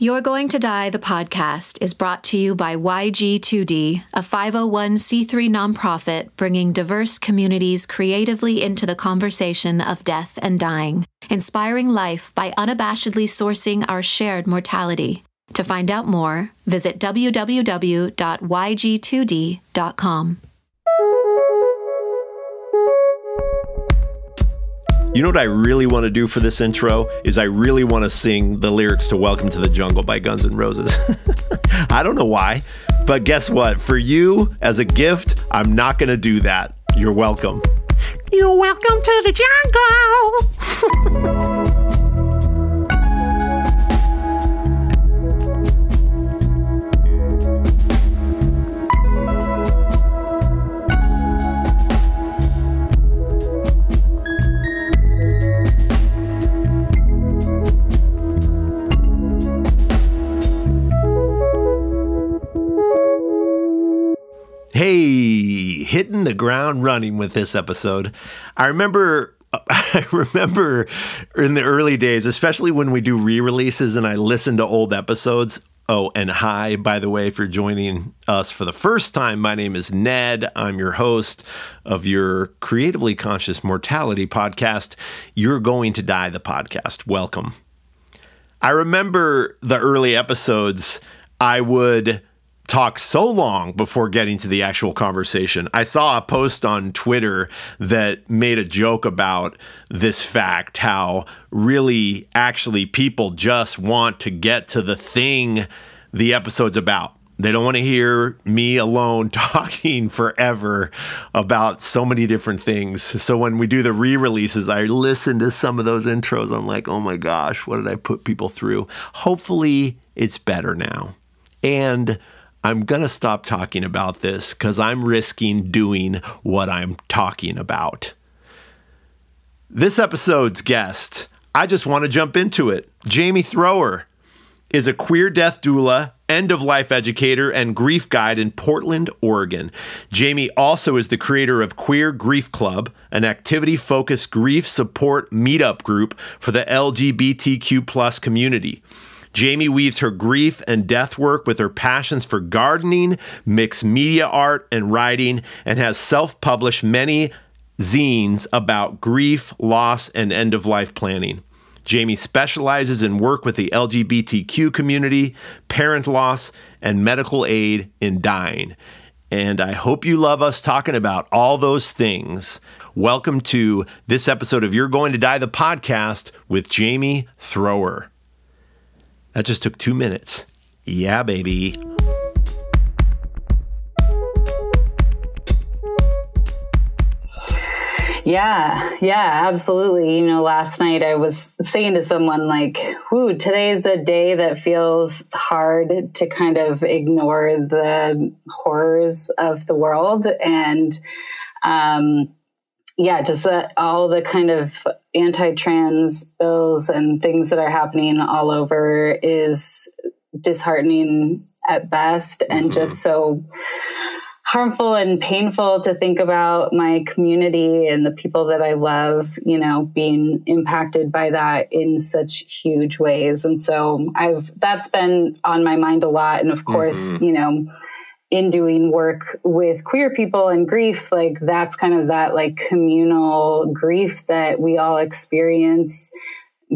You're Going to Die, the podcast, is brought to you by YG2D, a 501c3 nonprofit bringing diverse communities creatively into the conversation of death and dying, inspiring life by unabashedly sourcing our shared mortality. To find out more, visit www.yg2d.com. You know what I really want to do for this intro is I really want to sing the lyrics to Welcome to the Jungle by Guns N' Roses. I don't know why, but guess what? For you as a gift, I'm not going to do that. You're welcome. You're welcome to the jungle. Hey, hitting the ground running with this episode. I remember I remember in the early days, especially when we do re-releases and I listen to old episodes. Oh, and hi, by the way, if you're joining us for the first time, my name is Ned. I'm your host of your Creatively Conscious Mortality podcast. You're going to die the podcast. Welcome. I remember the early episodes, I would talk so long before getting to the actual conversation. I saw a post on Twitter that made a joke about this fact how really actually people just want to get to the thing the episode's about. They don't want to hear me alone talking forever about so many different things. So when we do the re releases, I listen to some of those intros. I'm like, oh my gosh, what did I put people through? Hopefully, it's better now. And I'm going to stop talking about this because I'm risking doing what I'm talking about. This episode's guest, I just want to jump into it. Jamie Thrower is a queer death doula, end of life educator, and grief guide in Portland, Oregon. Jamie also is the creator of Queer Grief Club, an activity focused grief support meetup group for the LGBTQ plus community. Jamie weaves her grief and death work with her passions for gardening, mixed media art, and writing, and has self published many zines about grief, loss, and end of life planning. Jamie specializes in work with the LGBTQ community, parent loss, and medical aid in dying. And I hope you love us talking about all those things. Welcome to this episode of You're Going to Die, the podcast with Jamie Thrower. That just took two minutes. Yeah, baby. Yeah, yeah, absolutely. You know, last night I was saying to someone like, "Ooh, today is the day that feels hard to kind of ignore the horrors of the world and um yeah, just uh, all the kind of anti-trans bills and things that are happening all over is disheartening at best and mm-hmm. just so harmful and painful to think about my community and the people that I love, you know, being impacted by that in such huge ways. And so I've that's been on my mind a lot and of course, mm-hmm. you know, in doing work with queer people and grief, like that's kind of that like communal grief that we all experience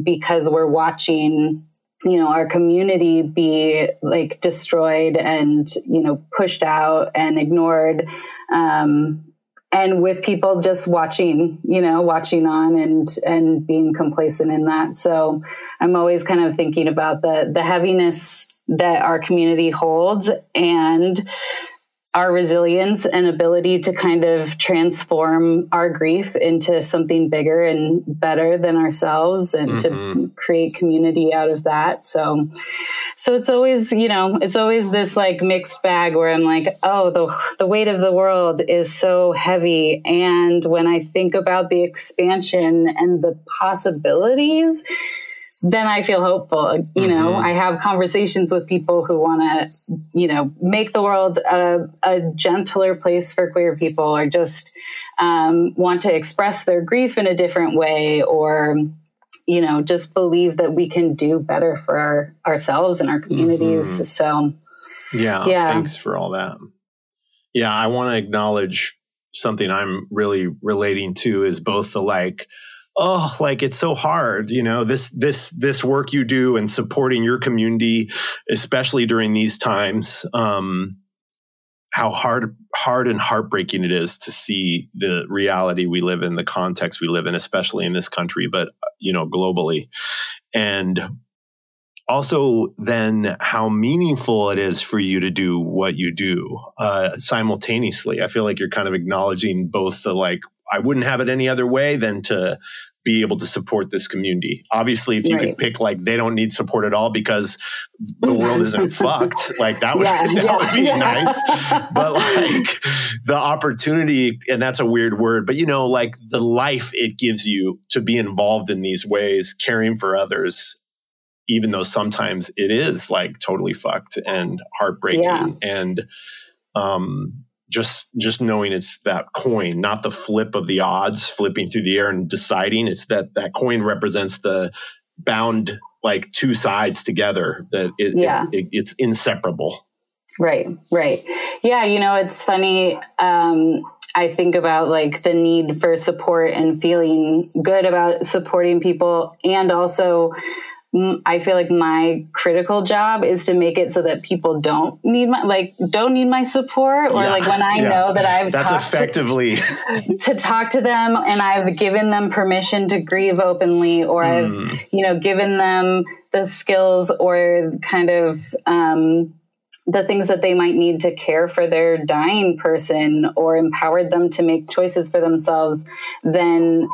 because we're watching, you know, our community be like destroyed and, you know, pushed out and ignored. Um, and with people just watching, you know, watching on and, and being complacent in that. So I'm always kind of thinking about the, the heaviness that our community holds and our resilience and ability to kind of transform our grief into something bigger and better than ourselves and mm-hmm. to create community out of that. So, so it's always, you know, it's always this like mixed bag where I'm like, oh, the, the weight of the world is so heavy. And when I think about the expansion and the possibilities, then I feel hopeful. You mm-hmm. know, I have conversations with people who want to, you know, make the world a, a, gentler place for queer people or just um, want to express their grief in a different way or you know, just believe that we can do better for our, ourselves and our communities. Mm-hmm. So, yeah, yeah. Thanks for all that. Yeah, I want to acknowledge something I'm really relating to is both the like, oh, like it's so hard, you know, this this this work you do and supporting your community, especially during these times. Um, how hard hard and heartbreaking it is to see the reality we live in the context we live in especially in this country but you know globally and also then how meaningful it is for you to do what you do uh, simultaneously i feel like you're kind of acknowledging both the like i wouldn't have it any other way than to be able to support this community. Obviously, if you right. could pick like they don't need support at all because the world isn't fucked, like that would yeah, that yeah, would be yeah. nice. But like the opportunity, and that's a weird word, but you know, like the life it gives you to be involved in these ways, caring for others, even though sometimes it is like totally fucked and heartbreaking and um just just knowing it's that coin not the flip of the odds flipping through the air and deciding. It's that that coin represents the bound like two sides together that it, yeah. It, it, it's inseparable. Right right. Yeah you know it's funny um I think about like the need for support and feeling good about supporting people and also I feel like my critical job is to make it so that people don't need my like don't need my support or yeah, like when I yeah. know that I've That's talked effectively to, to, talk to them and I've given them permission to grieve openly or mm. I've you know given them the skills or kind of um, the things that they might need to care for their dying person or empowered them to make choices for themselves then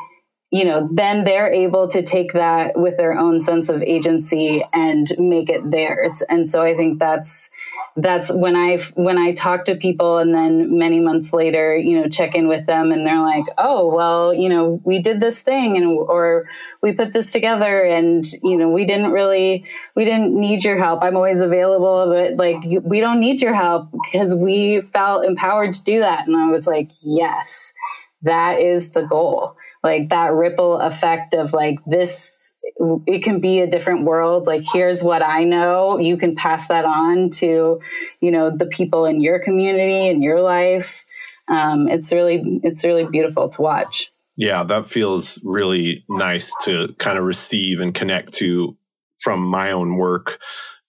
you know, then they're able to take that with their own sense of agency and make it theirs. And so I think that's, that's when I, when I talk to people and then many months later, you know, check in with them and they're like, oh, well, you know, we did this thing and, or we put this together and, you know, we didn't really, we didn't need your help. I'm always available, but like, we don't need your help because we felt empowered to do that. And I was like, yes, that is the goal like that ripple effect of like this it can be a different world. Like here's what i know. You can pass that on to you know the people in your community and your life. Um, it's really it's really beautiful to watch. Yeah that feels really nice to kind of receive and connect to from my own work.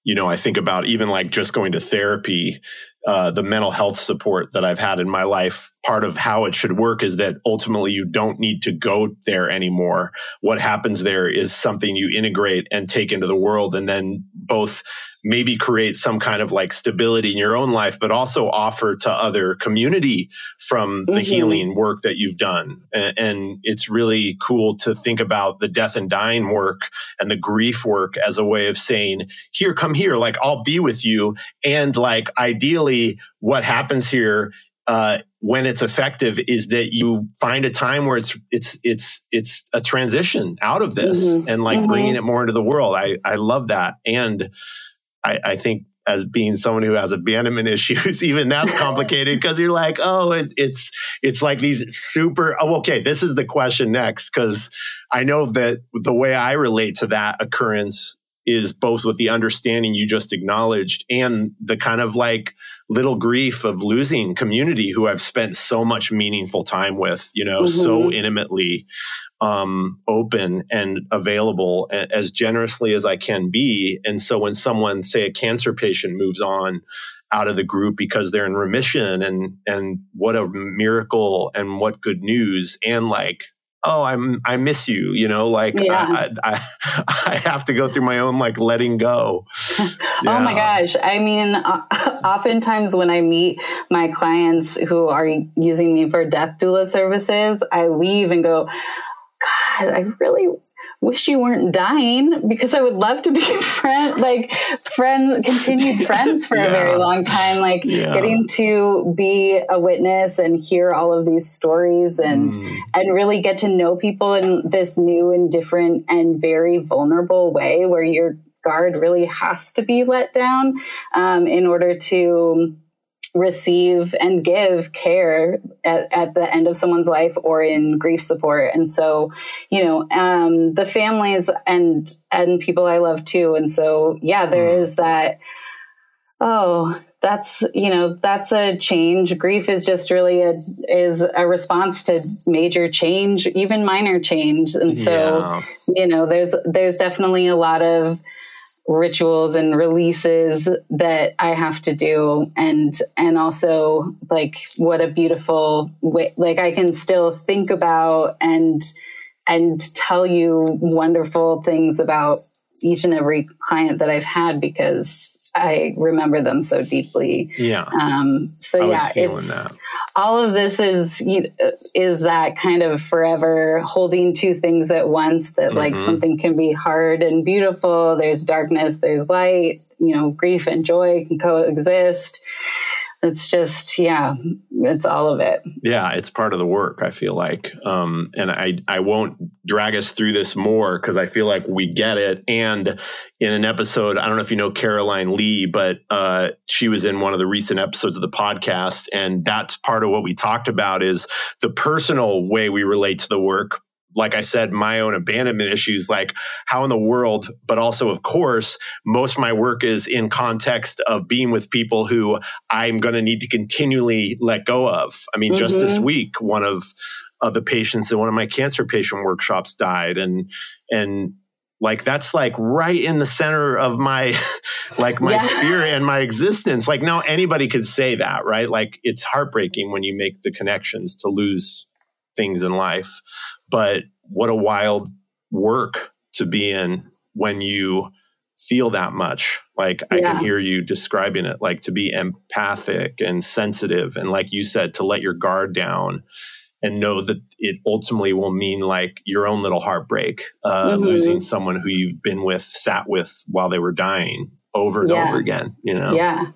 You know i think about even like just going to therapy uh, the mental health support that I've had in my life, part of how it should work is that ultimately you don't need to go there anymore. What happens there is something you integrate and take into the world and then both maybe create some kind of like stability in your own life, but also offer to other community from the mm-hmm. healing work that you've done. And, and, it's really cool to think about the death and dying work and the grief work as a way of saying, here, come here, like I'll be with you. And like ideally, what happens here uh, when it's effective is that you find a time where it's it's it's it's a transition out of this mm-hmm. and like mm-hmm. bringing it more into the world. I I love that, and I, I think as being someone who has abandonment issues, even that's complicated because you're like, oh, it, it's it's like these super. Oh, okay, this is the question next because I know that the way I relate to that occurrence is both with the understanding you just acknowledged and the kind of like little grief of losing community who I've spent so much meaningful time with, you know, mm-hmm. so intimately um, open and available as generously as I can be. And so when someone, say a cancer patient moves on, out of the group because they're in remission and and what a miracle and what good news and like oh i'm i miss you you know like yeah. I, I, I have to go through my own like letting go yeah. oh my gosh i mean oftentimes when i meet my clients who are using me for death doula services i leave and go god i really wish you weren't dying because I would love to be friend like friends continued friends for yeah. a very long time like yeah. getting to be a witness and hear all of these stories and mm. and really get to know people in this new and different and very vulnerable way where your guard really has to be let down um, in order to receive and give care at, at the end of someone's life or in grief support and so you know um, the families and and people i love too and so yeah there mm. is that oh that's you know that's a change grief is just really a is a response to major change even minor change and so yeah. you know there's there's definitely a lot of rituals and releases that I have to do. And and also like what a beautiful way like I can still think about and and tell you wonderful things about each and every client that I've had because I remember them so deeply. Yeah. Um, so yeah, it's that. all of this is is that kind of forever holding two things at once. That mm-hmm. like something can be hard and beautiful. There's darkness. There's light. You know, grief and joy can coexist it's just yeah it's all of it. Yeah it's part of the work i feel like. Um, and i i won't drag us through this more because i feel like we get it. And in an episode i don't know if you know caroline lee but uh, she was in one of the recent episodes of the podcast and that's part of what we talked about is the personal way we relate to the work like I said, my own abandonment issues, like how in the world, but also, of course, most of my work is in context of being with people who I'm going to need to continually let go of. I mean, mm-hmm. just this mm-hmm. week, one of, of the patients in one of my cancer patient workshops died. And, and, like that's like right in the center of my like my yeah. spirit and my existence like no anybody could say that right like it's heartbreaking when you make the connections to lose things in life but what a wild work to be in when you feel that much. Like yeah. I can hear you describing it, like to be empathic and sensitive. And like you said, to let your guard down and know that it ultimately will mean like your own little heartbreak, uh, mm-hmm. losing someone who you've been with, sat with while they were dying over and yeah. over again you know? Yeah.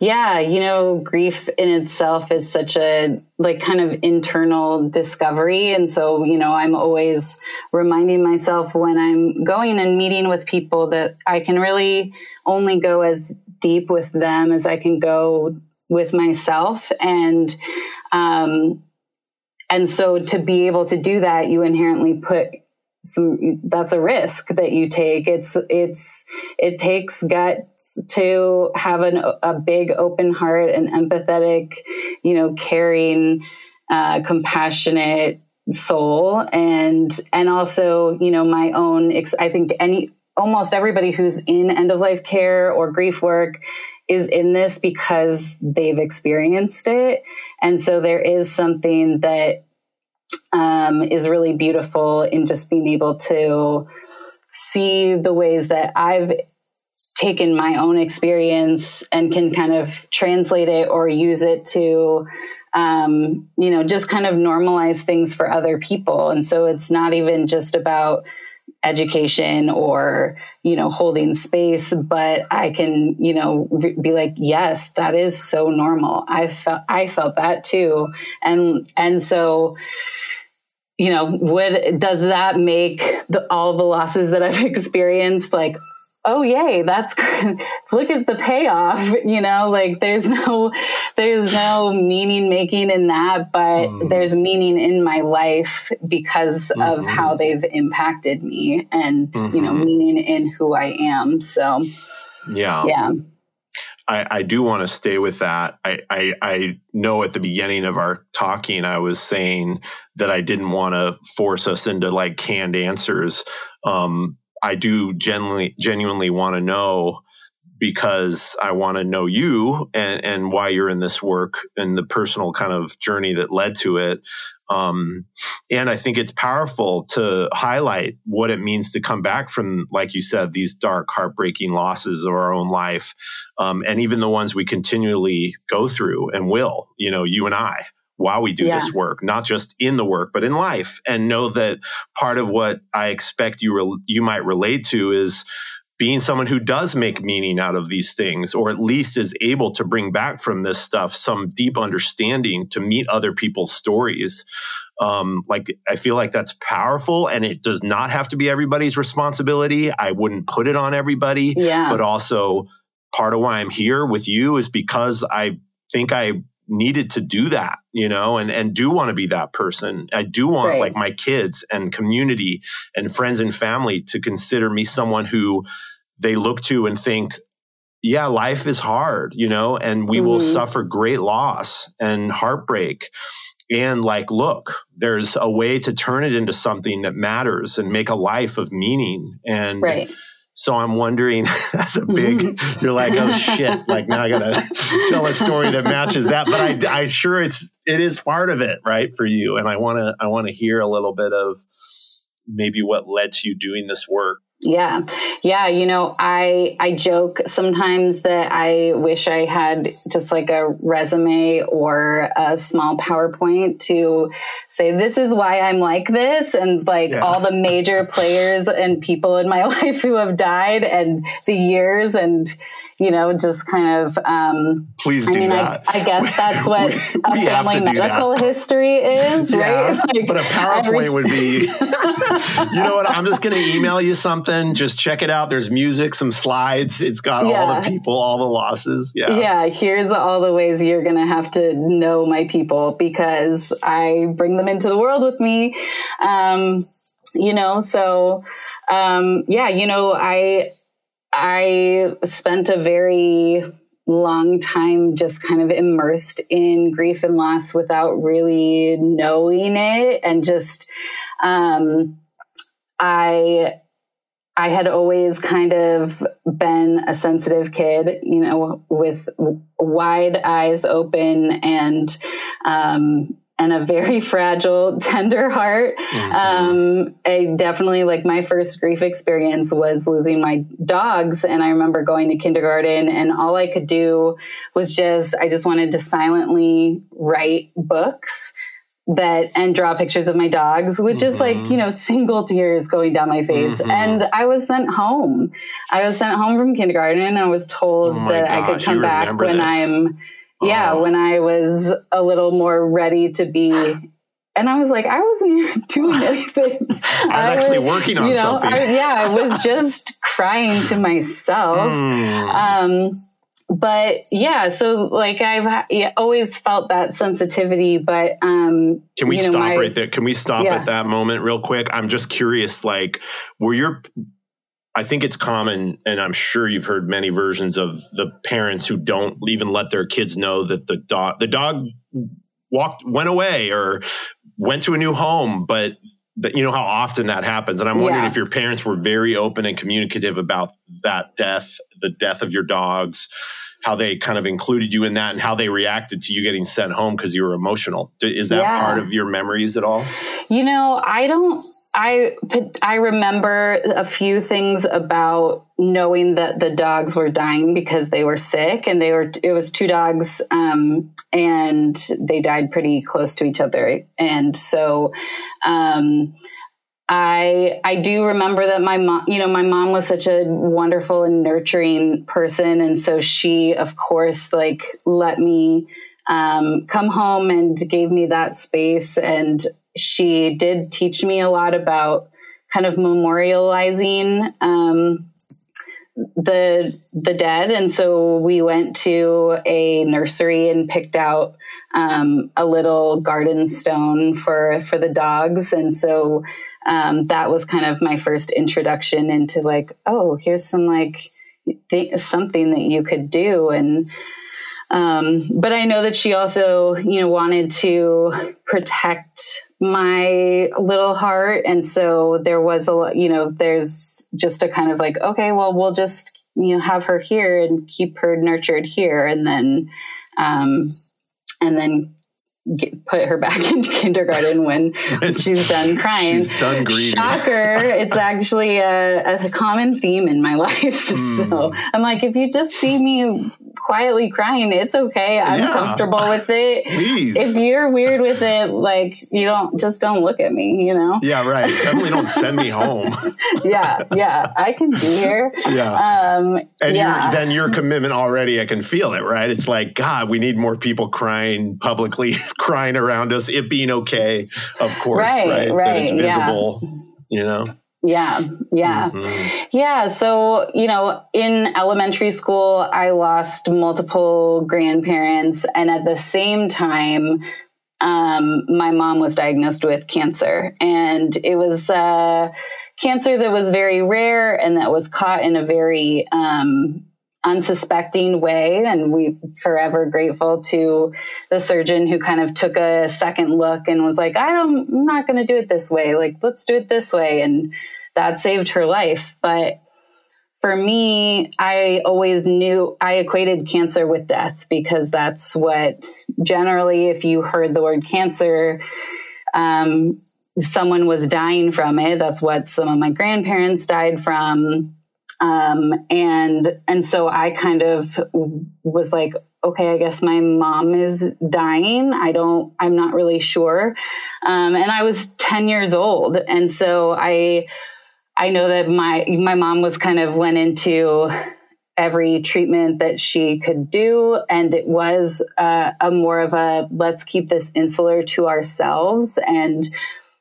Yeah you know grief in itself is such a like kind of internal discovery. And so you know i'm always reminding myself when i'm going and meeting with people that i can really only go as deep with them as i can go with myself. And um and so to be able to do that you inherently put some that's a risk that you take. It's it's it takes guts to have an, a big open heart and empathetic you know caring uh, compassionate soul. And and also you know my own i think any almost everybody who's in end of life care or grief work is in this because they've experienced it. And so there is something that um, is really beautiful in just being able to see the ways that I've taken my own experience and can kind of translate it or use it to um, you know just kind of normalize things for other people. And so it's not even just about education or you know holding space but i can you know re- be like yes that is so normal. I felt i felt that too. And and so you know, would does that make the, all the losses that I've experienced like, oh yay, that's good. look at the payoff, you know, like there's no there's no meaning making in that, but mm. there's meaning in my life because mm-hmm. of how they've impacted me and mm-hmm. you know, mm-hmm. meaning in who I am. So yeah. Yeah. I, I do want to stay with that. I, I, I know at the beginning of our talking, I was saying that I didn't want to force us into like canned answers. Um, I do genuinely, genuinely want to know because I want to know you and, and why you're in this work and the personal kind of journey that led to it. Um, and I think it's powerful to highlight what it means to come back from, like you said, these dark, heartbreaking losses of our own life, um, and even the ones we continually go through and will. You know, you and I, while we do yeah. this work, not just in the work, but in life, and know that part of what I expect you re- you might relate to is being someone who does make meaning out of these things, or at least is able to bring back from this stuff some deep understanding to meet other people's stories. Um, like, I feel like that's powerful and it does not have to be everybody's responsibility. I wouldn't put it on everybody. Yeah. But also, part of why I'm here with you is because I think I needed to do that, you know, and, and do want to be that person. I do want Right. like my kids and community and friends and family to consider me someone who they look to and think, yeah, life is hard, you know, and we will Mhm. suffer great loss and heartbreak. And like, look, there's a way to turn it into something that matters and make a life of meaning. And Right. So I'm wondering, that's a big, you're like, oh shit, like now I gotta tell a story that matches that. But I, I sure it's, it is part of it, right, for you. And I wanna, I wanna hear a little bit of maybe what led to you doing this work. Yeah. Yeah. You know, I, I joke sometimes that I wish I had just like a resume or a small PowerPoint to say, this is why I'm like this. And like Yeah. all the major players and people in my life who have died and the years and, you know, just kind of, um, Please I do mean, I, that. I guess that's what We- a we family do that. medical history is, Yeah, right? Like, but a PowerPoint every- would be, you know what? I'm just to email you something. Just check it out. There's music, some slides. It's got all the people, all the losses. Yeah. yeah, here's all the ways you're to have to know my people because I bring them into the world with me. Um, you know, so um, yeah, you know, I I spent a very long time just kind of immersed in grief and loss without really knowing it and just um I I had always kind of been a sensitive kid, you know, with wide eyes open and um, and a very fragile, tender heart. Um, I definitely like my first grief experience was losing my dogs, and I remember going to kindergarten, and all I could do was just I just wanted to silently write books that and draw pictures of my dogs with just like you know single tears going down my face Mhm. and i was sent home i was sent home from kindergarten and i was told Oh that i could come back when this. i'm yeah Oh. when i was a little more ready to be and i was like i wasn't even doing anything i was actually working on you know, something. I, yeah i was just crying to myself Mm. um, but yeah, so like I've yeah, always felt that sensitivity, but um, Can we you know, stop my- right there? Can we stop Yeah. at that moment real quick? I'm just curious, like, were your I think it's common, and I'm sure you've heard many versions of the parents who don't even let their kids know that the dog the dog walked went away or went to a new home, but that you know how often that happens. And I'm wondering Yeah. if your parents were very open and communicative about that death, the death of your dogs, how they kind of included you in that and how they reacted to you getting sent home because you were emotional. Is that Yeah. part of your memories at all? You know, I don't. I I remember a few things about knowing that the dogs were dying because they were sick, and they were. It was two dogs, um, and they died pretty close to each other, and so. Um, I I do remember that my mom, you know, my mom was such a wonderful and nurturing person, and so she, of course, like let me um, come home and gave me that space, and she did teach me a lot about kind of memorializing um, the the dead, and so we went to a nursery and picked out um, a little garden stone for for the dogs, and so um, that was kind of my first introduction into like, oh, here's some like th- something that you could do, and um, but I know that she also, you know, wanted to protect my little heart, and so there was a, lot- you know, there's just a kind of like, okay, well, we'll just you know have her here and keep her nurtured here, and then, um, and then get, put her back into kindergarten when she's done crying. She's done grieving. Shocker! it's actually a, a common theme in my life. Hmm. So I'm like, if you just see me quietly crying, it's okay. I'm Yeah. comfortable with it. Please. If you're weird with it, like you don't just don't look at me. You know? yeah, right. Definitely don't send me home. yeah, yeah. I can be here. Yeah. Um, And yeah. then your commitment already, I can feel it, right? It's like, God, we need more people crying publicly, crying around us, it being okay, of course, Right, right? That it's right, yeah. visible, you know? Yeah, yeah. Mm-hmm. Yeah. So, you know, in elementary school, I lost multiple grandparents. And at the same time, um, my mom was diagnosed with cancer. And it was uh, cancer that was very rare and that was caught in a very um, unsuspecting way. And we forever grateful to the surgeon who kind of took a second look and was like, I don't, I'm not going to do it this way. Like, let's do it this way. And that saved her life. But for me, I always knew I equated cancer with death because that's what generally, if you heard the word cancer, um, someone was dying from it. That's what some of my grandparents died from. Um, and and so I kind of was like, okay, I guess my mom is dying. I don't, I'm not really sure. Um, and I was 10 years old. And so I, I know that my, my mom was kind of went into every treatment that she could do. And it was uh, a more of a, let's keep this insular to ourselves and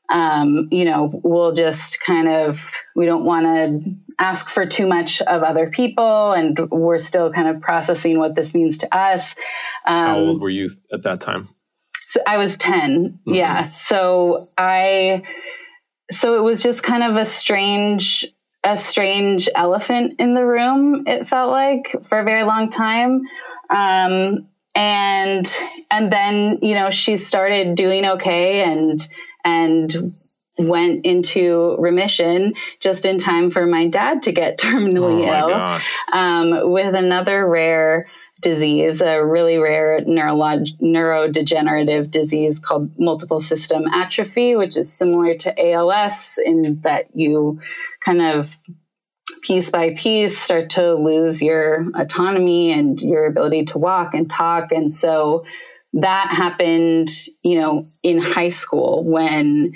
um, you know, we'll just kind of, we don't want to ask for too much of other people. And we're still kind of processing what this means to us. Um, How old were you at that time? So I was 10. Mm-hmm. Yeah. So I, so it was just kind of a strange, a strange elephant in the room. It felt like for a very long time. Um, and, and then, you know, she started doing okay and, and went into remission just in time for my dad to get terminally oh ill um, with another rare disease, a really rare neurolog- neurodegenerative disease called multiple system atrophy, which is similar to ALS in that you kind of piece by piece start to lose your autonomy and your ability to walk and talk. And so that happened, you know, in high school when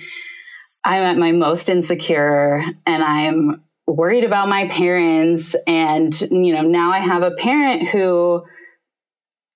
I'm at my most insecure and I'm worried about my parents. And, you know, now I have a parent who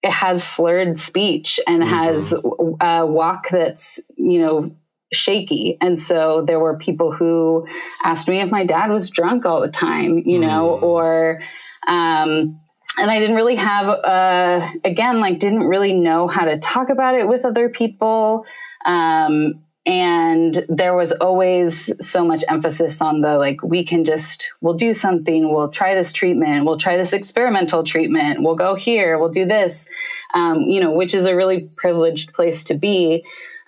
has slurred speech and mm-hmm. has a walk that's, you know, shaky. And so there were people who asked me if my dad was drunk all the time, you know, mm. or, um, and I didn't really have, uh, again, like didn't really know how to talk about it with other people. Um, and there was always so much emphasis on the like, we can just, we'll do something, we'll try this treatment, we'll try this experimental treatment, we'll go here, we'll do this, um, you know, which is a really privileged place to be.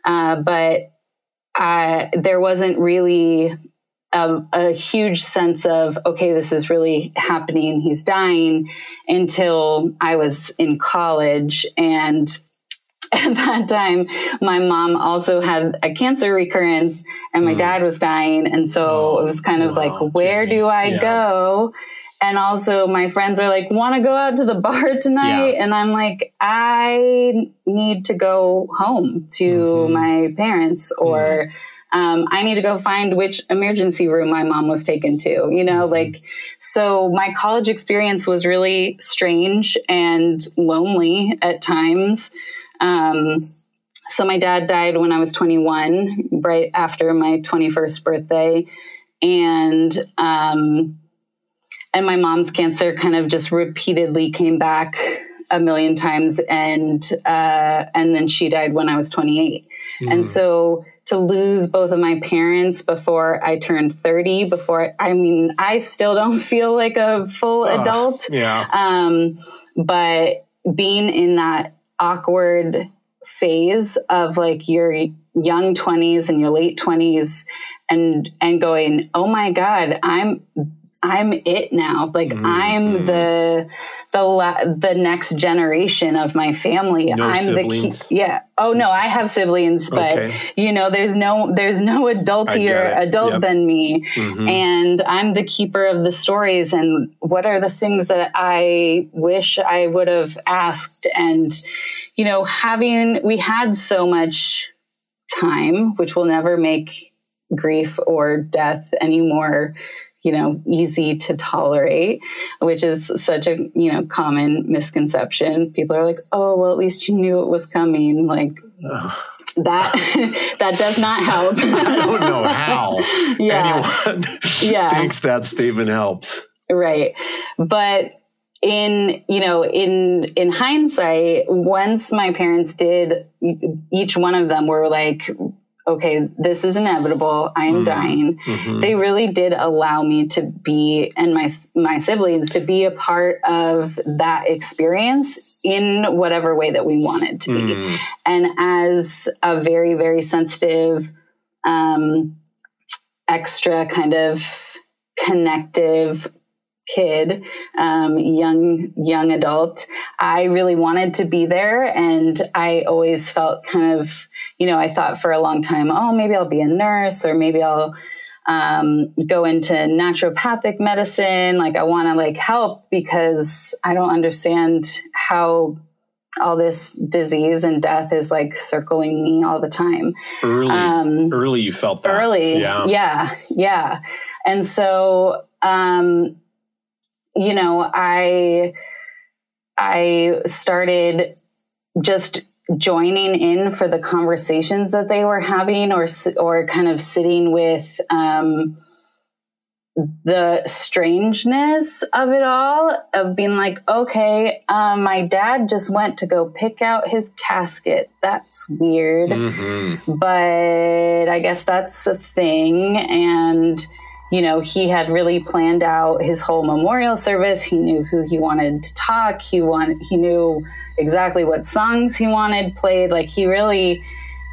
Uh, but uh, there wasn't really a, a, huge sense of okay this is really happening he's dying until i was in college and at that time my mom also had a cancer recurrence and my mm. dad was dying and so oh, it was kind of wow, like where do i yeah. go and also my friends are like want to go out to the bar tonight yeah. and i'm like i need to go home to mm-hmm. my parents or mm um, I need to go find which emergency room my mom was taken to, you know, mm-hmm. like, so my college experience was really strange and lonely at times. Um, so my dad died when I was 21, right after my 21st birthday. And, um, and my mom's cancer kind of just repeatedly came back a million times and, uh, and then she died when I was 28. Mm. And so to lose both of my parents before I turned 30, before I mean, I still don't feel like a full adult. Yeah. Um, but being in that awkward phase of like your young 20s and your late 20s and and going, "Oh my god, I'm I'm it now. Like mm-hmm. I'm the the la- the next generation of my family. No I'm siblings. the key. Yeah. Oh no, I have siblings, but okay. you know, there's no there's no adultier adult yep. than me, mm-hmm. and I'm the keeper of the stories. And what are the things that I wish I would have asked? And you know, having we had so much time, which will never make grief or death anymore you know, easy to tolerate, which is such a, you know, common misconception. People are like, oh, well, at least you knew it was coming. Like, that that does not help. I don't know how Yeah. anyone Yeah. thinks that statement helps. right but in you know in in hindsight once my parents did each one of them were like okay this is inevitable. I am mm-hmm. dying. Mm-hmm. They really did allow me to be and my my siblings to be a part of that experience in whatever way that we wanted to be. Mm. And as a very very sensitive um extra kind of connective kid, um, young young adult, I really wanted to be there, and I always felt kind of, you know, I thought for a long time, oh, maybe I'll be a nurse, or maybe I'll um, go into naturopathic medicine. Like I want to like help because I don't understand how all this disease and death is like circling me all the time Early, Um, early, you felt that. early Yeah. yeah yeah and so um you know i i started just joining in for the conversations that they were having or or kind of sitting with um the strangeness of it all of being like okay um, my dad just went to go pick out his casket. That's weird. Hmm but I guess that's a thing. And, you know, he had really planned out his whole memorial service. He knew who he wanted to talk. He wanted, he knew exactly what songs he wanted played. Like he really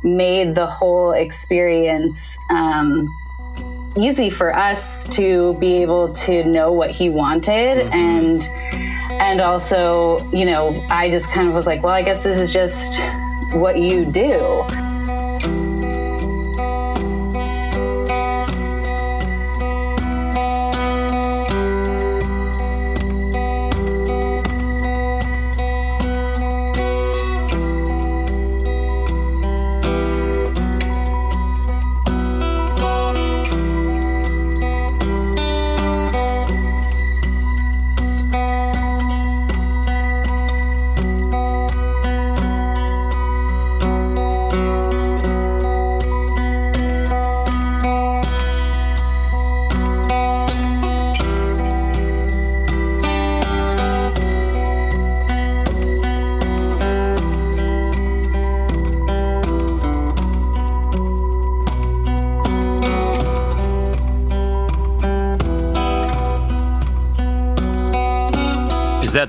made the whole experience, um, easy for us to be able to know what he wanted and and also you know i just kind of was like well i guess this is just what you do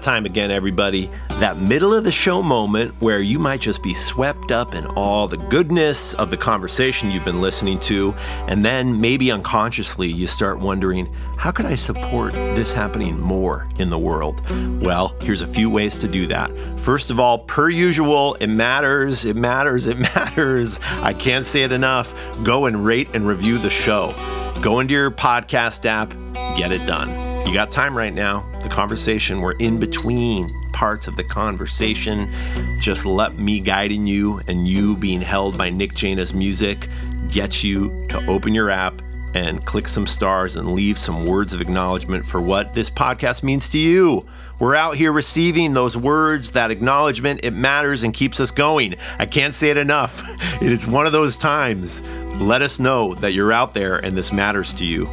time again, everybody. That middle of the show moment where you might just be swept up in all the goodness of the conversation you've been listening to, and then maybe unconsciously you start wondering, how can I support this happening more in the world? Well, here's a few ways to do that. First of all, per usual, it matters, it matters, it matters. I can't say it enough. Go and rate and review the show. Go into your podcast app, get it done. You got time right now. The conversation, we're in between parts of the conversation. Just let me guiding you and you being held by Nick Jaina's music get you to open your app and click some stars and leave some words of acknowledgement for what this podcast means to you. We're out here receiving those words, that acknowledgement. It matters and keeps us going. I can't say it enough. It is one of those times. Let us know that you're out there and this matters to you.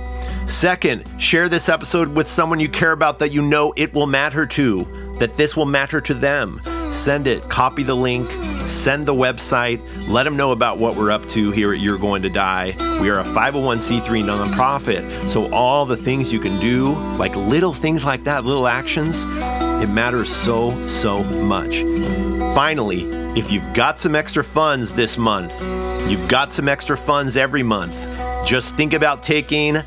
Second, share this episode with someone you care about that you know it will matter to, that this will matter to them. Send it, copy the link, send the website, let them know about what we're up to here at You're Going to Die. We are a 501c3 nonprofit, so all the things you can do, like little things like that, little actions, it matters so, so much. Finally, if you've got some extra funds this month, you've got some extra funds every month, just think about taking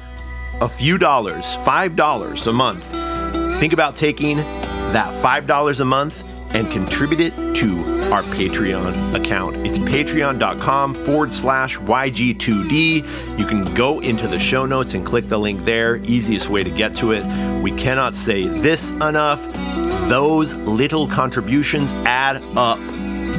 a few dollars, $5 a month. Think about taking that $5 a month and contribute it to our Patreon account. It's patreon.com forward slash YG2D. You can go into the show notes and click the link there. Easiest way to get to it. We cannot say this enough. Those little contributions add up.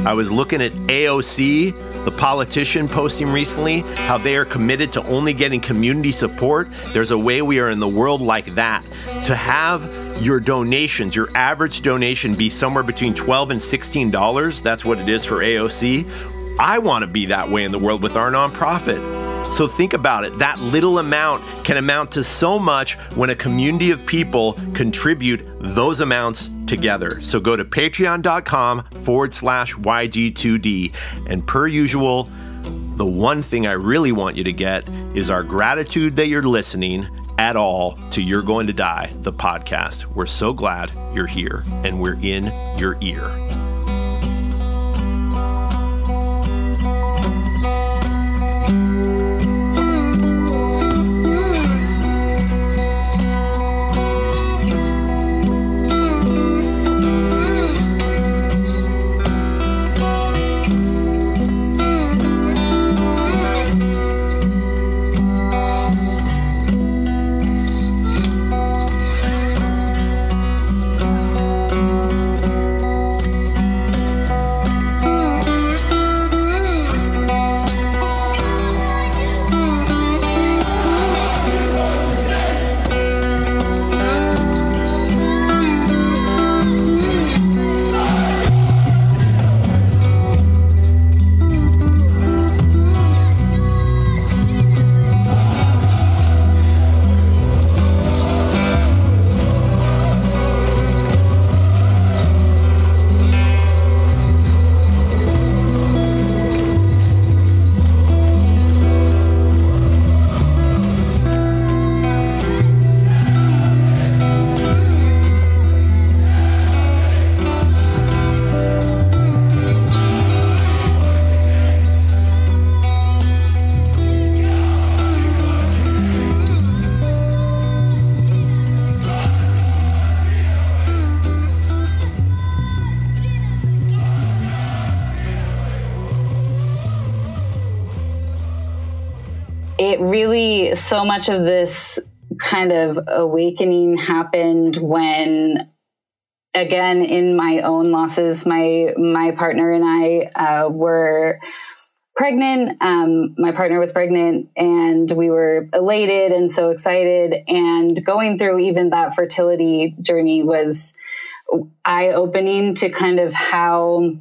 I was looking at AOC, the politician, posting recently how they are committed to only getting community support. There's a way we are in the world like that. To have your donations, your average donation be somewhere between 12 and $16, that's what it is for AOC. I want to be that way in the world with our nonprofit. So think about it. That little amount can amount to so much when a community of people contribute those amounts together. So go to patreon.com forward slash YG2D. And per usual, the one thing I really want you to get is our gratitude that you're listening at all to You're Going to Die, the podcast. We're so glad you're here and we're in your ear. So much of this kind of awakening happened when again in my own losses my my partner and i uh, were pregnant. Um, my partner was pregnant and we were elated and so excited. And going through even that fertility journey was eye-opening to kind of how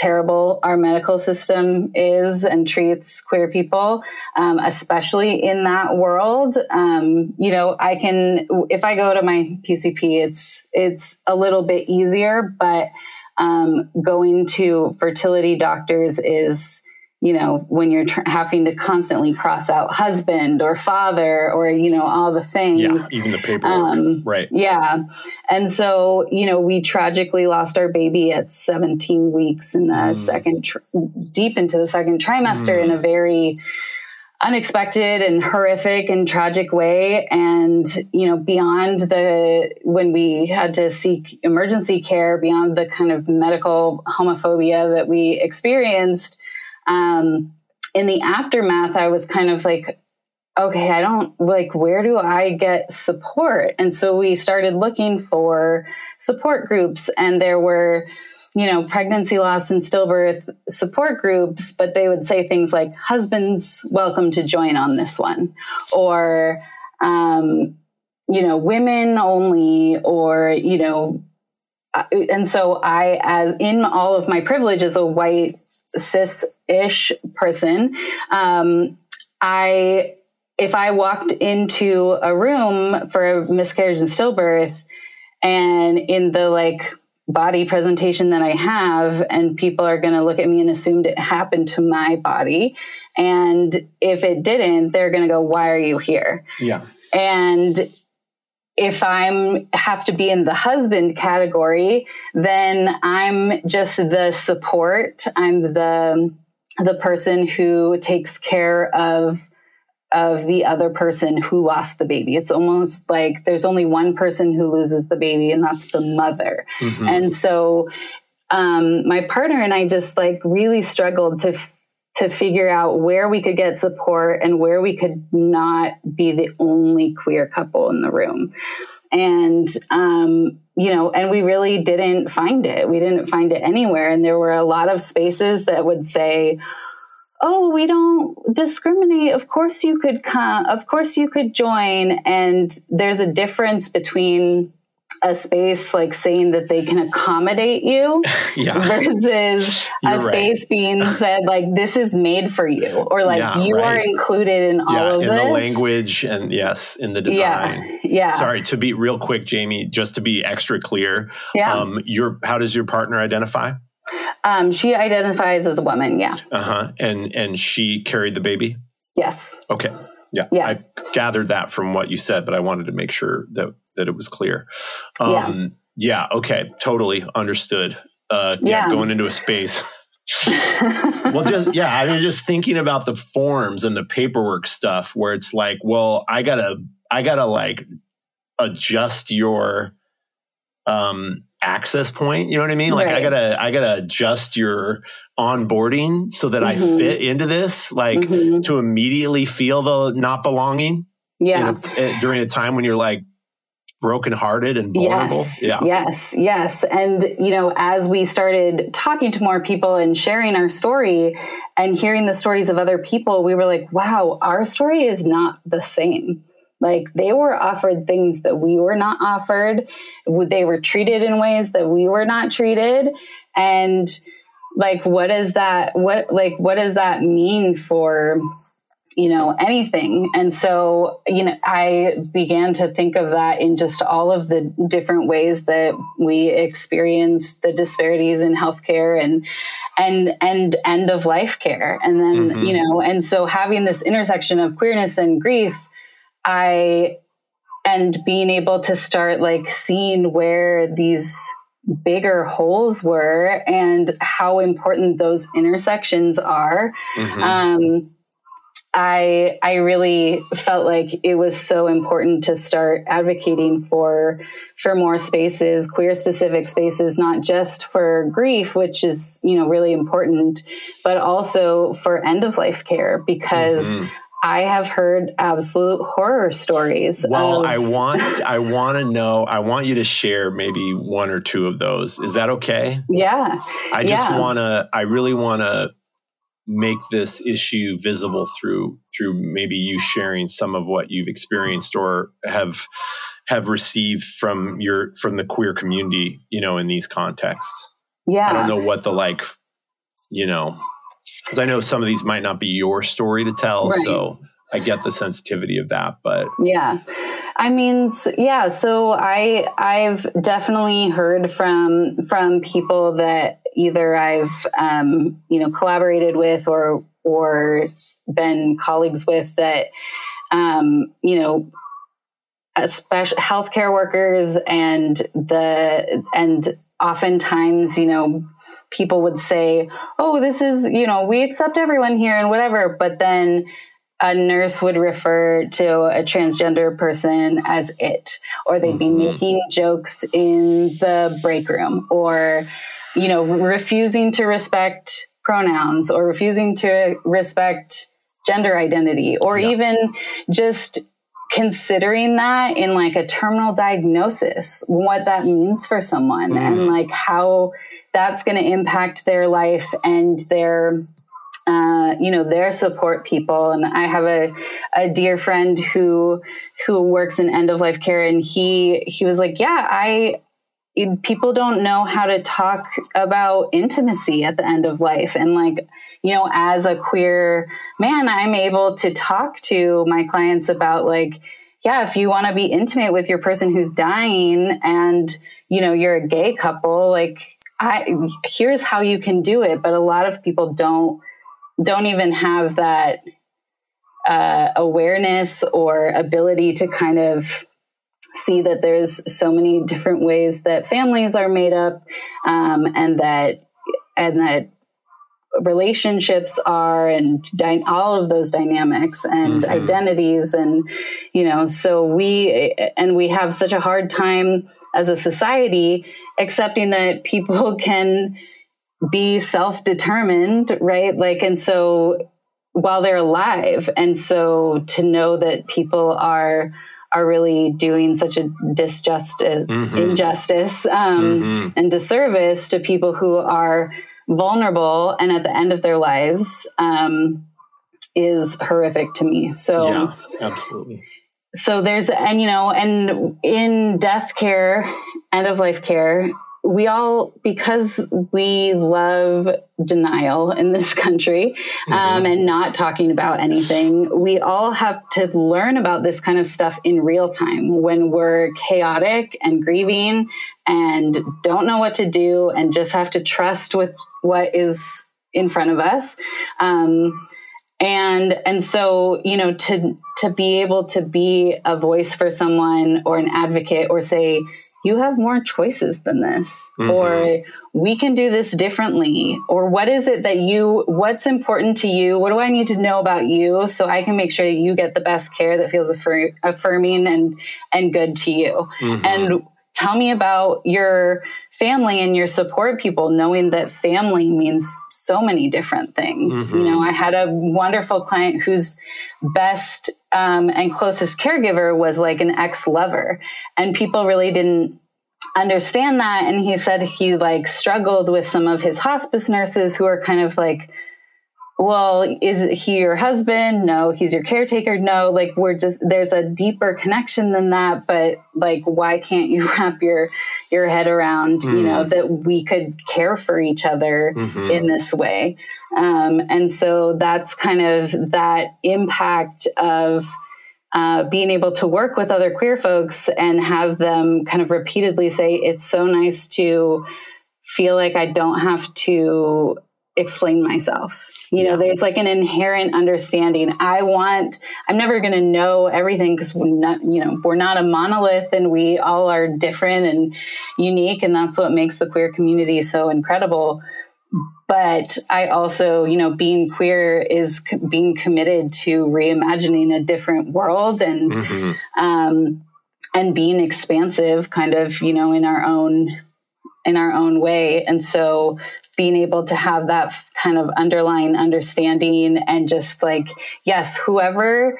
terrible our medical system is and treats queer people, um, especially in that world. Um, you know, I can if I go to my PCP, it's it's a little bit easier, but um, going to fertility doctors is you know, when you're tr- having to constantly cross out husband or father or, you know, all the things. Yeah, even the paperwork. Um, right. Yeah. And so, you know, we tragically lost our baby at 17 weeks in the mm. second, tr- deep into the second trimester mm. in a very, unexpected and horrific and tragic way and you know beyond the when we had to seek emergency care beyond the kind of medical homophobia that we experienced um, in the aftermath, I was kind of like, okay, I don't like, where do I get support? And so we started looking for support groups, and there were, you know, pregnancy loss and stillbirth support groups, but they would say things like, husbands, welcome to join on this one, or, um, you know, women only, or, you know, and so I, as in all of my privilege as a white cis-ish person, um, I, if I walked into a room for a miscarriage and stillbirth, and in the like body presentation that I have, and people are going to look at me and assume it happened to my body, and if it didn't, they're going to go, "Why are you here?" Yeah, and if I'm have to be in the husband category, then I'm just the support. I'm the the person who takes care of of the other person who lost the baby. It's almost like there's only one person who loses the baby, and that's the mother. Mm-hmm. And so, um, my partner and I just like really struggled to to figure out where we could get support and where we could not be the only queer couple in the room. And, um, you know, and we really didn't find it. We didn't find it anywhere. And there were a lot of spaces that would say, oh, we don't discriminate. Of course you could come. Of course you could join. And there's a difference between a space like saying that they can accommodate you Yeah. versus a You're right. space being said like this is made for you or like Yeah, you are included in all yeah, of in this. the language and yes, in the design. Yeah. Sorry, to be real quick, Jamie, just to be extra clear. Yeah. Um, your how does your partner identify? Um, she identifies as a woman. Yeah. Uh-huh. And and she carried the baby? Yes. Okay. Yeah. Yeah. I gathered that from what you said, but I wanted to make sure that that it was clear. Um yeah, okay. Totally understood. Uh yeah, Yeah. going into a space. well just yeah, I mean just thinking about the forms and the paperwork stuff where it's like, well, I gotta I gotta like adjust your um access point you know what i mean like i gotta i gotta adjust your onboarding so that i Mhm. fit into this like Mhm. to immediately feel the not belonging Yeah. a, eh, during a time when you're like brokenhearted and vulnerable Yes, yeah yes, yes. And, you know, as we started talking to more people and sharing our story and hearing the stories of other people, we were like, wow, our story is not the same. Like they were offered things that we were not offered. They were treated in ways that we were not treated. And like, what does that, what, like, what does that mean for, you know anything and so you know i began to think of that in just all of the different ways that we experience the disparities in healthcare and and and end of life care and then Mhm. you know and so having this intersection of queerness and grief i and being able to start like seeing where these bigger holes were and how important those intersections are Mhm. um, I I really felt like it was so important to start advocating for for more spaces, queer specific spaces, not just for grief, which is you know really important, but also for end of life care because. Mhm. I have heard absolute horror stories. well of- i want i want to know i want you to share maybe one or two of those is that okay yeah, I just Yeah. want to, I really want to make this issue visible through, through maybe you sharing some of what you've experienced or have, have received from your, from the queer community, you know, in these contexts. yeah. I don't know what the like, you know, because I know some of these might not be your story to tell. Right. So I get the sensitivity of that, but Yeah. I mean, yeah, so I I've definitely heard from from people that either I've um, you know collaborated with or or been colleagues with that um, you know especially healthcare workers and the and oftentimes you know people would say oh this is you know we accept everyone here and whatever but then a nurse would refer to a transgender person as it or they'd be Mhm. making jokes in the break room or you know refusing to respect pronouns or refusing to respect gender identity or Yeah. even just considering that in like a terminal diagnosis what that means for someone Mm. and like how that's going to impact their life and their uh, you know their support people and i have a, a dear friend who who works in end of life care and he he was like yeah i people don't know how to talk about intimacy at the end of life. And like you know as a queer man i'm able to talk to my clients about like yeah if you want to be intimate with your person who's dying and you know you're a gay couple like i here's how you can do it. But a lot of people don't don't even have that uh, awareness or ability to kind of see that there's so many different ways that families are made up um, and that and that relationships are and dy- all of those dynamics and Mhm. identities and you know so we and we have such a hard time as a society accepting that people can be self-determined right like and so while they're alive and so to know that people are are really doing such a disjustice Mhm. injustice um, Mhm. and disservice to people who are vulnerable and at the end of their lives um, is horrific to me so yeah, absolutely. so there's and you know and in death care end of life care we all because we love denial in this country um, mm-hmm. and not talking about anything we all have to learn about this kind of stuff in real time when we're chaotic and grieving and don't know what to do and just have to trust with what is in front of us um, and and so you know to to be able to be a voice for someone or an advocate or say you have more choices than this mm-hmm. or we can do this differently or what is it that you what's important to you what do i need to know about you so i can make sure that you get the best care that feels affir- affirming and and good to you mm-hmm. and tell me about your family and your support people knowing that family means so many different things mm-hmm. you know i had a wonderful client whose best um, and closest caregiver was like an ex-lover and people really didn't understand that and he said he like struggled with some of his hospice nurses who are kind of like well, is he your husband? No, he's your caretaker. No, like we're just there's a deeper connection than that. But like, why can't you wrap your your head around, mm. you know, mm. that we could care for each other mm-hmm. in this way? Um, and so that's kind of that impact of uh, being able to work with other queer folks and have them kind of repeatedly say, "It's so nice to." feel like I don't have to explain myself. You know, there's like an inherent understanding. I want, I'm never going to know everything because we're not, you know, we're not a monolith and we all are different and unique. And that's what makes the queer community so incredible. But I also, you know, being queer is c- being committed to reimagining a different world and, mm-hmm. um, and being expansive kind of, you know, in our own in our own way. And so being able to have that kind of underlying understanding and just like, yes, whoever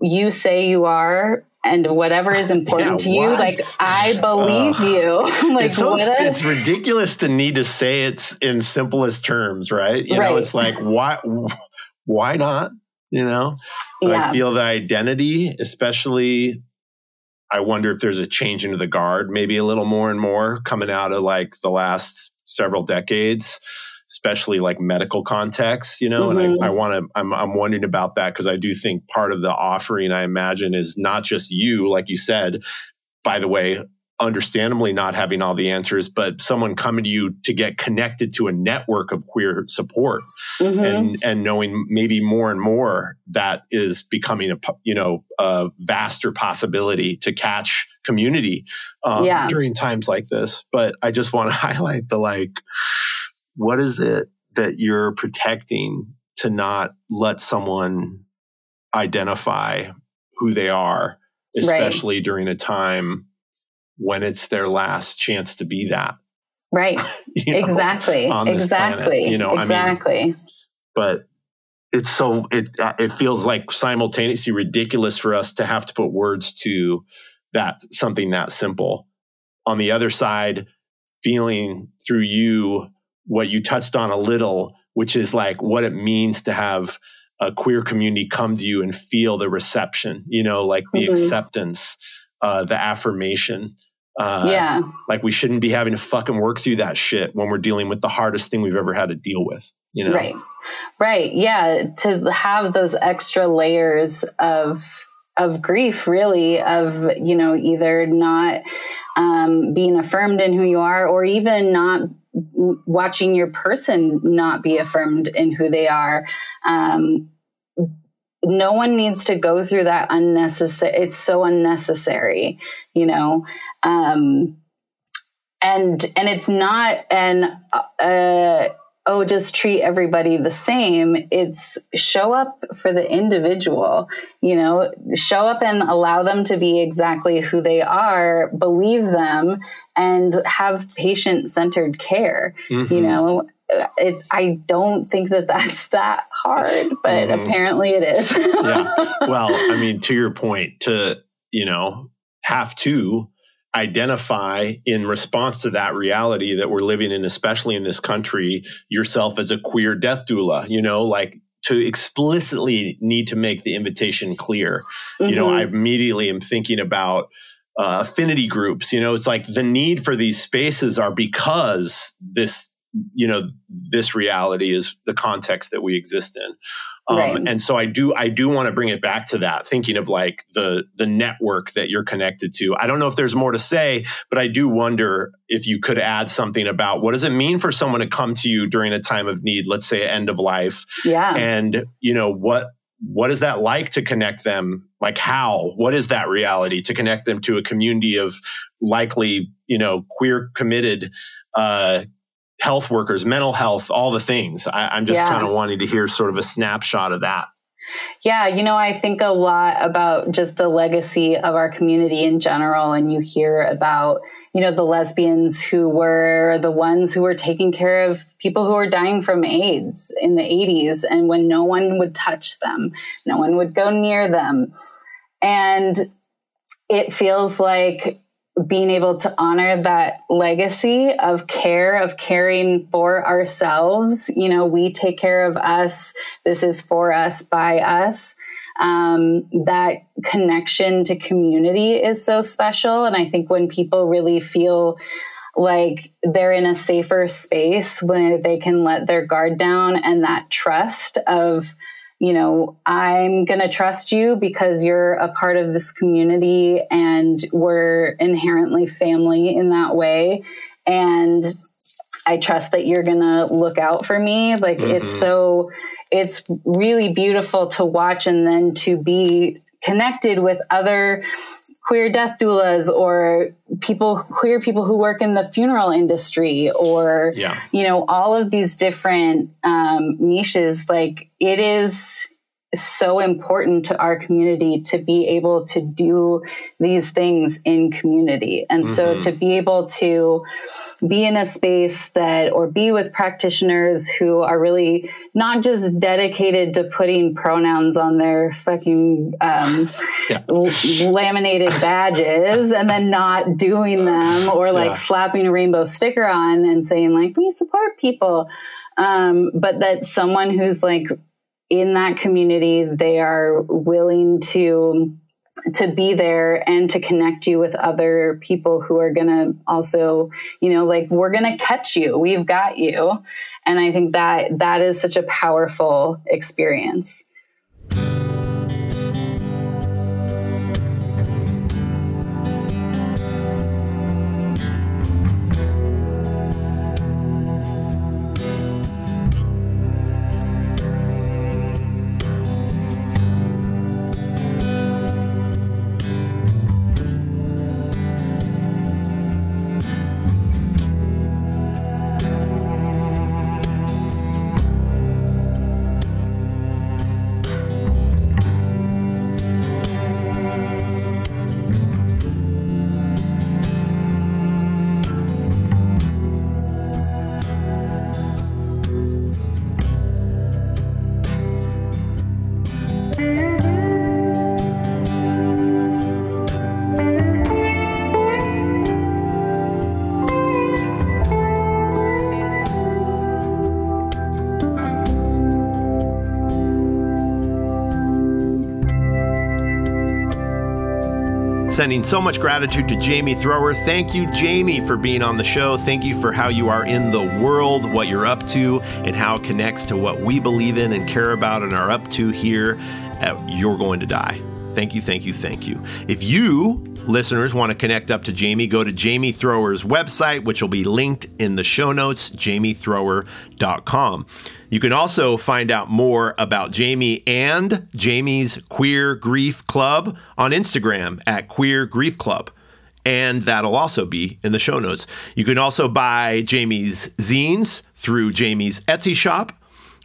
you say you are and whatever is important yeah, to you, like I believe uh, you. like it's, so, a, it's ridiculous to need to say it in simplest terms, right? You right. know, it's like why why not? You know, yeah. I feel the identity, especially. I wonder if there's a change into the guard, maybe a little more and more coming out of like the last several decades especially like medical contexts, you know, mm-hmm. and I, I mm-hmm. want to, I'm, I'm wondering about that because I do think part of the offering, I imagine, is not just you, like you said, by the way, understandably not having all the answers, but someone coming to you to get connected to a network of queer support mm-hmm. and, and knowing maybe more and more that is becoming a, you know, a vaster possibility to catch community um, yeah. during times like this. But I just want to highlight the like, what is it that you're protecting to not let someone identify who they are, especially right. during a time when it's their last chance to be that. Right. you know, exactly. exactly. Planet, you know, exactly. I mean, but it's so it it feels like simultaneously ridiculous for us to have to put words to that something that simple. On the other side, feeling through you what you touched on a little, which is like what it means to have a queer community come to you and feel the reception, you know, like the mm-hmm. acceptance, uh, the affirmation. Uh, yeah. Like we shouldn't be having to fucking work through that shit when we're dealing with the hardest thing we've ever had to deal with. You know? Right. Right. Yeah. To have those extra layers of of grief, really, of you know, either not um, being affirmed in who you are, or even not watching your person not be affirmed in who they are. Um, no one needs to go through that unnecessary. It's so unnecessary, you know. Um, and and it's not an uh, oh just treat everybody the same it's show up for the individual you know show up and allow them to be exactly who they are believe them and have patient centered care mm-hmm. you know it, I don't think that that's that hard, but mm-hmm. apparently it is. yeah. Well, I mean, to your point, to, you know, have to identify in response to that reality that we're living in, especially in this country, yourself as a queer death doula, you know, like to explicitly need to make the invitation clear. Mm-hmm. You know, mm-hmm. I immediately am thinking about uh, affinity groups. You know, it's like the need for these spaces are because this, you know, this reality is the context that we exist in. Um, right. And so I do, I do want to bring it back to that, thinking of like the the network that you're connected to. I don't know if there's more to say, but I do wonder if you could add something about what does it mean for someone to come to you during a time of need, let's say end of life, yeah, and you know what what is that like to connect them like how what is that reality to connect them to a community of likely you know queer committed uh health workers, mental health, all the things. I, am just yeah. kind of wanting to hear sort of a snapshot of that. Yeah, you know, I think a lot about just the legacy of our community in general. And you hear about, you know, the lesbians who were the ones who were taking care of people who were dying from AIDS in the 80s. And when no one would touch them, no one would go near them. And it feels like being able to honor that legacy of care, of caring for ourselves. You know, we take care of us. This is for us, by us. Um, that connection to community is so special. And I think when people really feel like they're in a safer space when they can let their guard down and that trust of, you know, I'm going to trust you because you're a part of this community and we're inherently family in that way. And I trust that you're going to look out for me. Like mm-hmm. it's so, it's really beautiful to watch and then to be connected with other queer death doulas or people queer people who work in the funeral industry or yeah. you know all of these different um, niches like it is so important to our community to be able to do these things in community and mm-hmm. so to be able to be in a space that or be with practitioners who are really not just dedicated to putting pronouns on their fucking um, yeah. laminated badges and then not doing them or like yeah. slapping a rainbow sticker on and saying like we support people um, but that someone who's like in that community they are willing to to be there and to connect you with other people who are going to also, you know, like we're going to catch you. We've got you. And I think that that is such a powerful experience. Sending so much gratitude to Jamie Thrower. Thank you, Jamie, for being on the show. Thank you for how you are in the world, what you're up to, and how it connects to what we believe in and care about and are up to here at You're Going to Die. Thank you, thank you, thank you. If you listeners want to connect up to Jamie, go to Jamie Thrower's website, which will be linked in the show notes, jamiethrower.com. You can also find out more about Jamie and Jamie's Queer Grief Club on Instagram at Queer Grief Club. And that'll also be in the show notes. You can also buy Jamie's zines through Jamie's Etsy shop.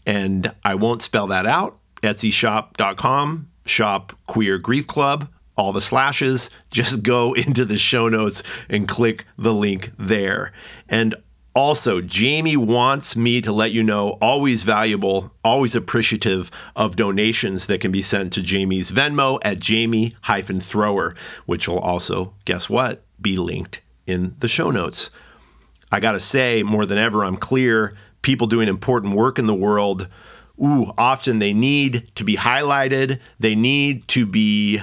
And I won't spell that out. Etsyshop.com, shop Queer Grief Club all the slashes, just go into the show notes and click the link there. And also, Jamie wants me to let you know always valuable, always appreciative of donations that can be sent to Jamie's Venmo at Jamie Thrower, which will also, guess what, be linked in the show notes. I got to say, more than ever, I'm clear people doing important work in the world, ooh, often they need to be highlighted, they need to be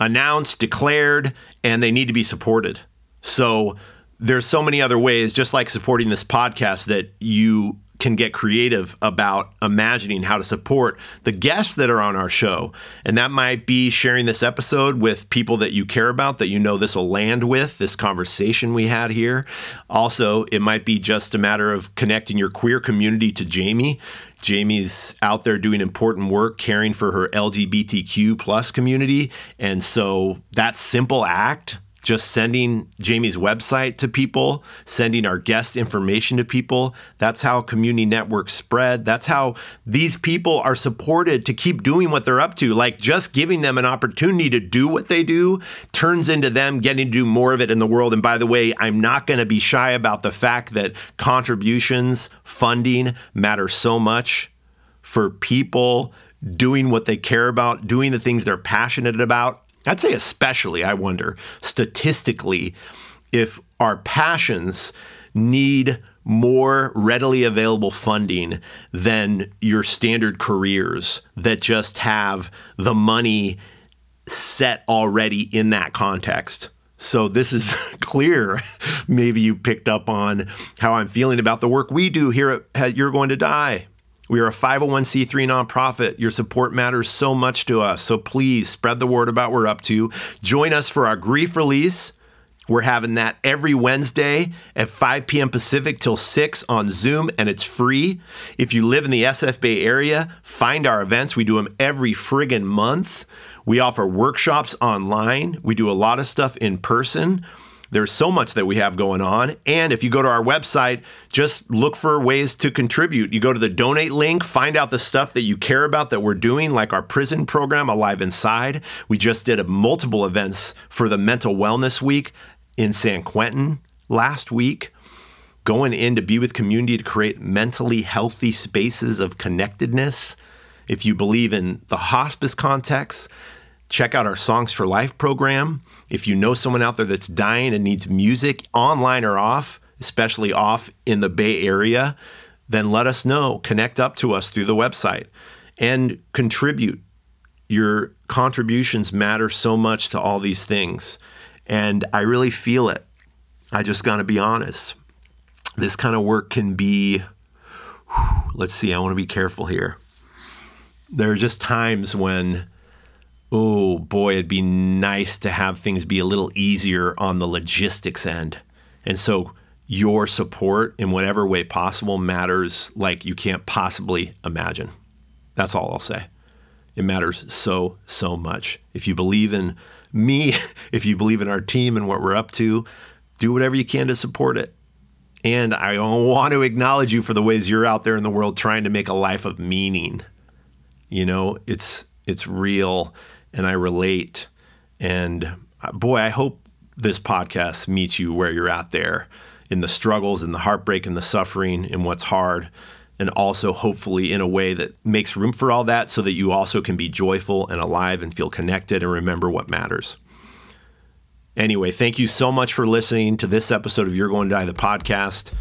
announced, declared, and they need to be supported. So there's so many other ways, just like supporting this podcast, that you can get creative about imagining how to support the guests that are on our show. And that might be sharing this episode with people that you care about, that you know this will land with, this conversation we had here. Also, it might be just a matter of connecting your queer community to Jamie. Jamie's out there doing important work caring for her LGBTQ plus community. And so that simple act just sending Jamie's website to people, sending our guest information to people. That's how community networks spread. That's how these people are supported to keep doing what they're up to. Like just giving them an opportunity to do what they do turns into them getting to do more of it in the world. And by the way, I'm not going to be shy about the fact that contributions, funding matter so much for people doing what they care about, doing the things they're passionate about I'd say, especially, I wonder, statistically, if our passions need more readily available funding than your standard careers that just have the money set already in that context. So this is clear. Maybe you picked up on how I'm feeling about the work we do here at You're Going to Die. We are a 501c3 nonprofit. Your support matters so much to us. So please spread the word about what we're up to. Join us for our grief release. We're having that every Wednesday at 5 p.m. Pacific till 6 on Zoom, and it's free. If you live in the SF Bay area, find our events. We do them every friggin' month. We offer workshops online. We do a lot of stuff in person. There's so much that we have going on. And if you go to our website, just look for ways to contribute. You go to the donate link, find out the stuff that you care about that we're doing, like our prison program, Alive Inside. We just did multiple events for the Mental Wellness Week in San Quentin last week, going in to be with community to create mentally healthy spaces of connectedness. If you believe in the hospice context, check out our Songs for Life program. If you know someone out there that's dying and needs music online or off, especially off in the Bay Area, then let us know. Connect up to us through the website and contribute. Your contributions matter so much to all these things. And I really feel it. I just got to be honest. This kind of work can be, let's see, I want to be careful here. There are just times when oh boy, it'd be nice to have things be a little easier on the logistics end. And so your support in whatever way possible matters like you can't possibly imagine. That's all I'll say. It matters so, so much. If you believe in me, if you believe in our team and what we're up to, do whatever you can to support it. And I want to acknowledge you for the ways you're out there in the world trying to make a life of meaning. You know, it's it's real and I relate. And uh, boy, I hope this podcast meets you where you're at there in the struggles and the heartbreak and the suffering and what's hard. And also, hopefully, in a way that makes room for all that so that you also can be joyful and alive and feel connected and remember what matters. Anyway, thank you so much for listening to this episode of You're Going to Die, the podcast.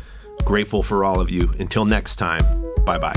Grateful for all of you. Until next time, bye bye.